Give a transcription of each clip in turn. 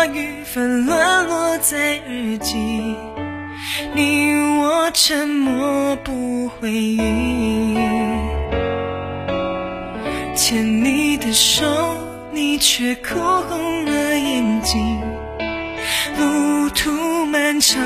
人的话语纷乱落在日记，你我沉默不回应。牵你的手，你却哭红了眼睛。路途漫长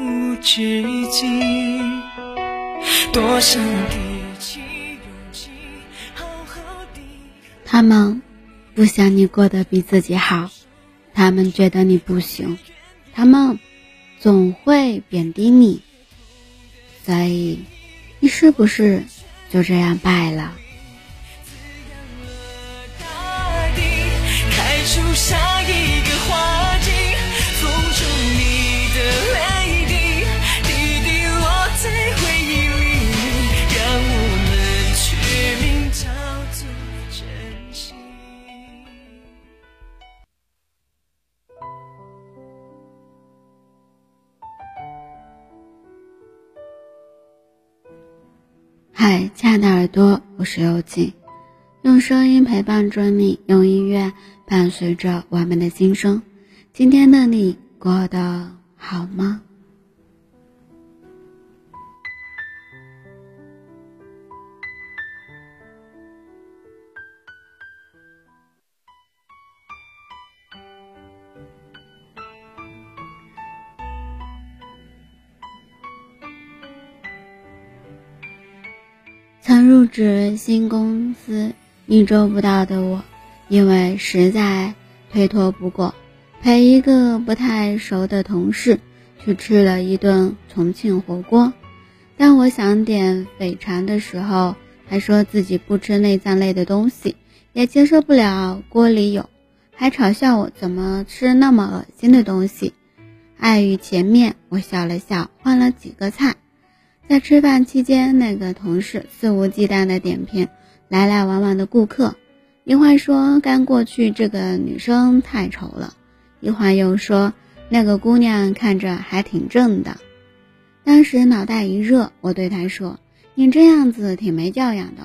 无止境，多想提起勇气，好好地。他们不想你过得比自己好，他们觉得你不行，他们总会贬低你，所以你是不是就这样败了？嗨，亲爱的耳朵，我是幽静，用声音陪伴着你，用音乐伴随着我们的心声。今天的你过得好吗？刚入职新公司一周不到的我，因为实在推脱不过，陪一个不太熟的同事去吃了一顿重庆火锅。当我想点肥肠的时候，他说自己不吃内脏类的东西，也接受不了锅里有，还嘲笑我怎么吃那么恶心的东西。碍于前面，我笑了笑，换了几个菜。在吃饭期间，那个同事肆无忌惮的点评来来往往的顾客，一会儿说刚过去这个女生太丑了，一会儿又说那个姑娘看着还挺正的。当时脑袋一热，我对他说：“你这样子挺没教养的。”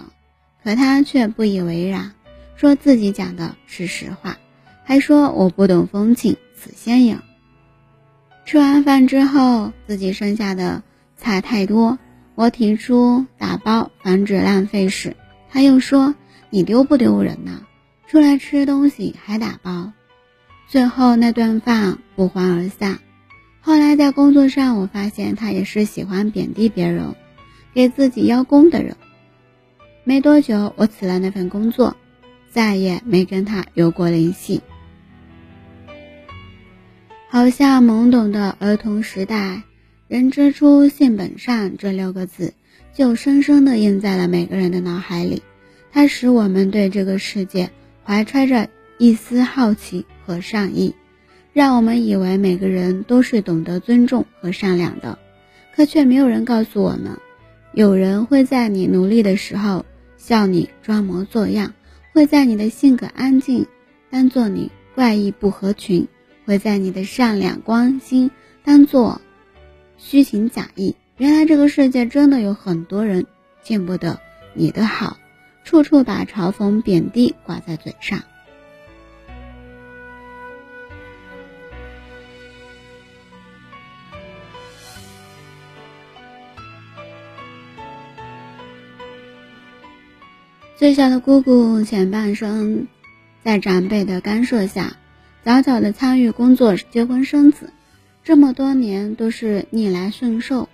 可他却不以为然，说自己讲的是实话，还说我不懂风情，死先颖。吃完饭之后，自己剩下的。菜太多，我提出打包防止浪费时，他又说你丢不丢人呢？出来吃东西还打包。最后那顿饭不欢而散。后来在工作上，我发现他也是喜欢贬低别人，给自己邀功的人。没多久，我辞了那份工作，再也没跟他有过联系。好像懵懂的儿童时代。人之初，性本善这六个字，就深深地印在了每个人的脑海里。它使我们对这个世界怀揣着一丝好奇和善意，让我们以为每个人都是懂得尊重和善良的。可却没有人告诉我们，有人会在你努力的时候笑你装模作样，会在你的性格安静当做你怪异不合群，会在你的善良关心当做。虚情假意，原来这个世界真的有很多人见不得你的好，处处把嘲讽贬低挂在嘴上。最小的姑姑前半生，在长辈的干涉下，早早的参与工作，结婚生子。这么多年都是逆来顺受，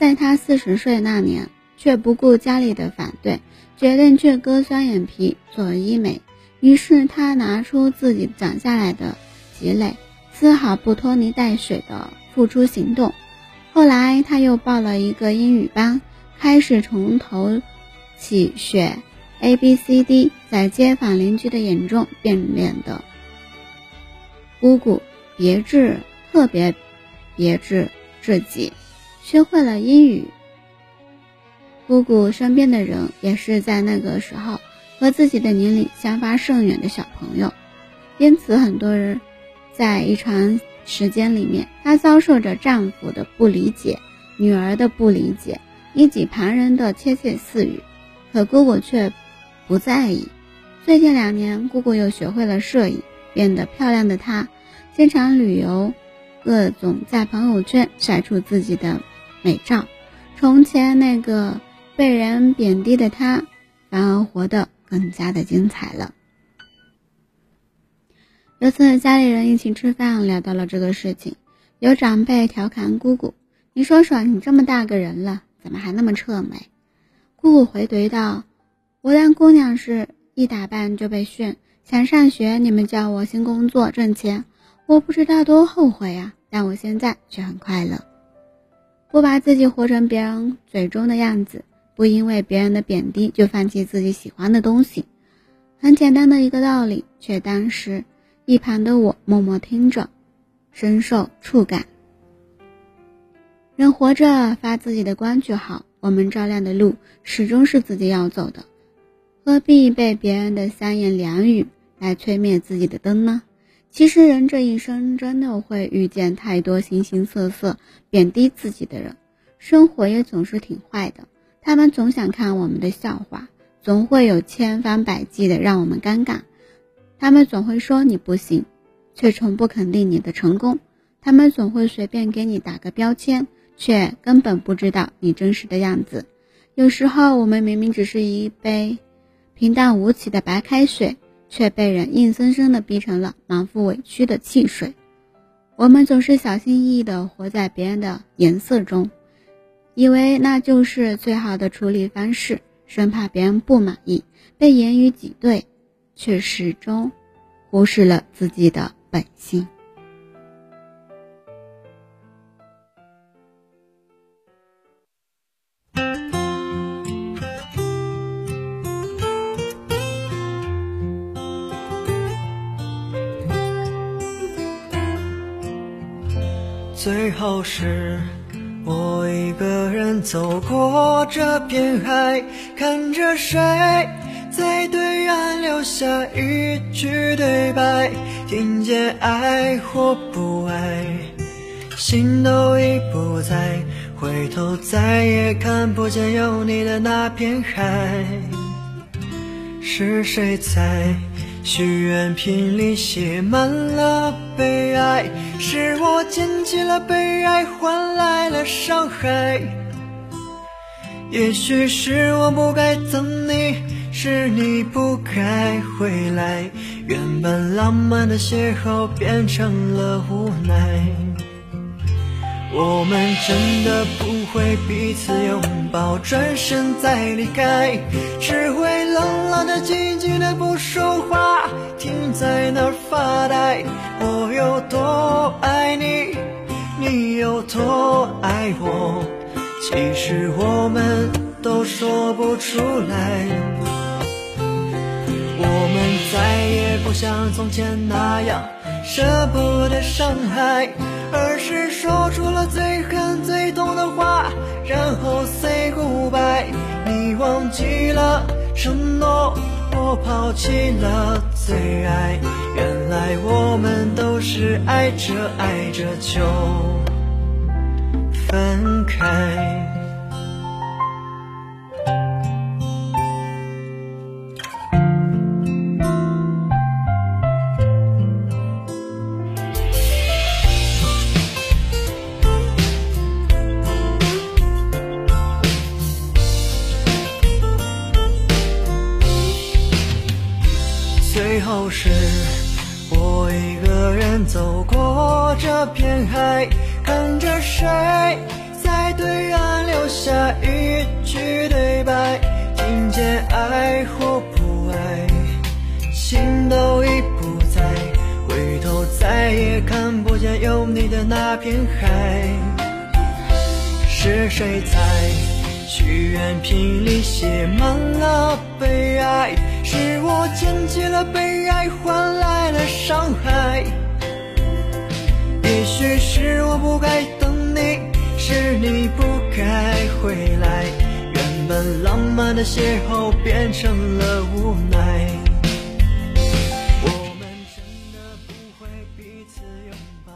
在他四十岁那年，却不顾家里的反对，决定去割双眼皮做医美。于是他拿出自己攒下来的积累，丝毫不拖泥带水的付出行动。后来他又报了一个英语班，开始从头起学 A B C D，在街坊邻居的眼中变脸的姑姑别致。特别别致自己，学会了英语。姑姑身边的人也是在那个时候和自己的年龄相差甚远的小朋友，因此很多人在一长时间里面，她遭受着丈夫的不理解、女儿的不理解以及旁人的窃窃私语，可姑姑却不在意。最近两年，姑姑又学会了摄影，变得漂亮的她，经常旅游，各种在朋友圈晒出自己的美照。从前那个被人贬低的她，反而活得更加的精彩了。有次家里人一起吃饭，聊到了这个事情，有长辈调侃姑姑：“你说说，你这么大个人了，怎么还那么臭美？”姑姑回怼道：“我当姑娘时一打扮就被训，想上学你们叫我先工作挣钱，我不知道多后悔啊！但我现在却很快乐，不把自己活成别人嘴中的样子，不因为别人的贬低就放弃自己喜欢的东西。很简单的一个道理，却当时。”一旁的我默默听着，深受触感。人活着发自己的光就好，我们照亮的路始终是自己要走的，何必被别人的三言两语来吹灭自己的灯呢？其实人这一生真的会遇见太多形形色色贬低自己的人，生活也总是挺坏的，他们总想看我们的笑话，总会有千方百计的让我们尴尬。他们总会说你不行，却从不肯定你的成功；他们总会随便给你打个标签，却根本不知道你真实的样子。有时候，我们明明只是一杯平淡无奇的白开水，却被人硬生生的逼成了满腹委屈的汽水。我们总是小心翼翼地活在别人的颜色中，以为那就是最好的处理方式，生怕别人不满意，被言语挤兑。却始终忽视了自己的本性。最后是我一个人走过这片海，看着谁。在对岸留下一句对白，听见爱或不爱，心都已不在，回头再也看不见有你的那片海。是谁在许愿瓶里写满了悲哀？是我捡起了悲哀，换来了伤害。也许是我不该等你。是你不该回来，原本浪漫的邂逅变成了无奈。我们真的不会彼此拥抱，转身再离开，只会冷冷的、静静的不说话，在那儿发呆。我有多爱你，你有多爱我，其实我们都说不出来。我们再也不像从前那样舍不得伤害，而是说出了最狠最痛的话，然后 say goodbye。你忘记了承诺，我抛弃了最爱，原来我们都是爱着爱着就分开。是我一个人走过这片海，看着谁在对岸留下一句对白，听见爱或不爱，心都已不在，回头再也看不见有你的那片海。是谁在许愿瓶里写满了悲哀？是我捡起了悲哀，换来了伤害。也许是我不该等你，是你不该回来。原本浪漫的邂逅变成了无奈。我们真的不会彼此拥抱。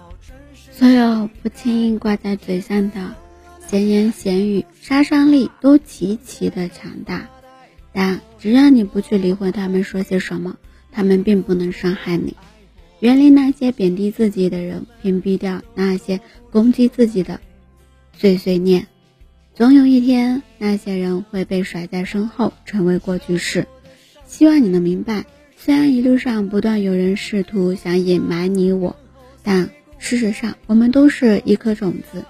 所有不轻易挂在嘴上的闲言闲语，杀伤力都极其的强大。但只要你不去理会他们说些什么，他们并不能伤害你。远离那些贬低自己的人，屏蔽掉那些攻击自己的碎碎念。总有一天，那些人会被甩在身后，成为过去式。希望你能明白，虽然一路上不断有人试图想隐瞒你我，但事实上，我们都是一颗种子。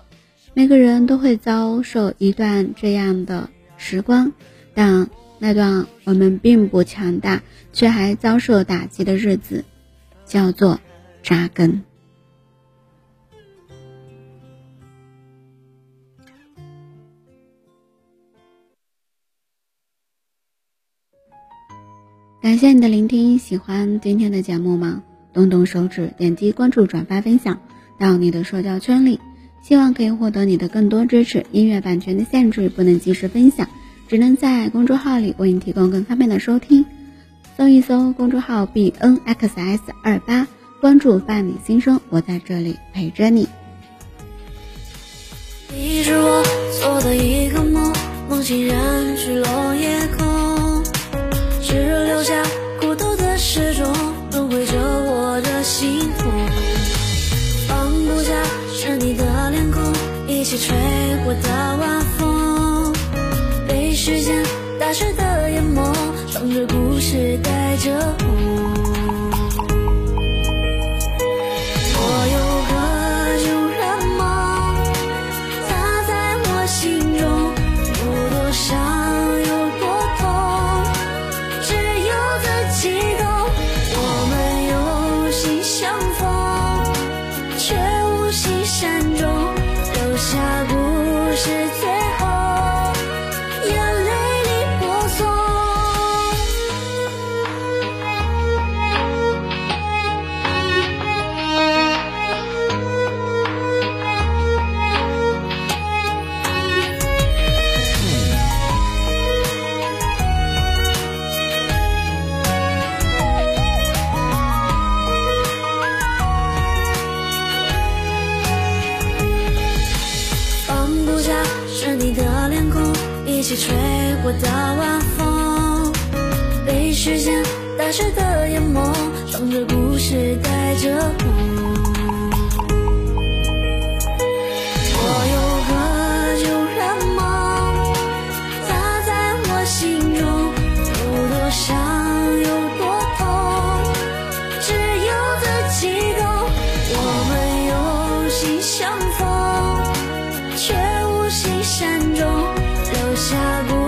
每个人都会遭受一段这样的时光，但那段我们并不强大，却还遭受打击的日子，叫做扎根。感谢你的聆听，喜欢今天的节目吗？动动手指，点击关注、转发、分享到你的社交圈里，希望可以获得你的更多支持。音乐版权的限制，不能及时分享，只能在公众号里为你提供更方便的收听。搜一搜公众号 b n x s 二八，关注伴你心声，我在这里陪着你。你是我做的一个梦，梦醒人去楼夜空，一起吹过的晚风，被时间打湿的眼眸，装着故事带着我。下不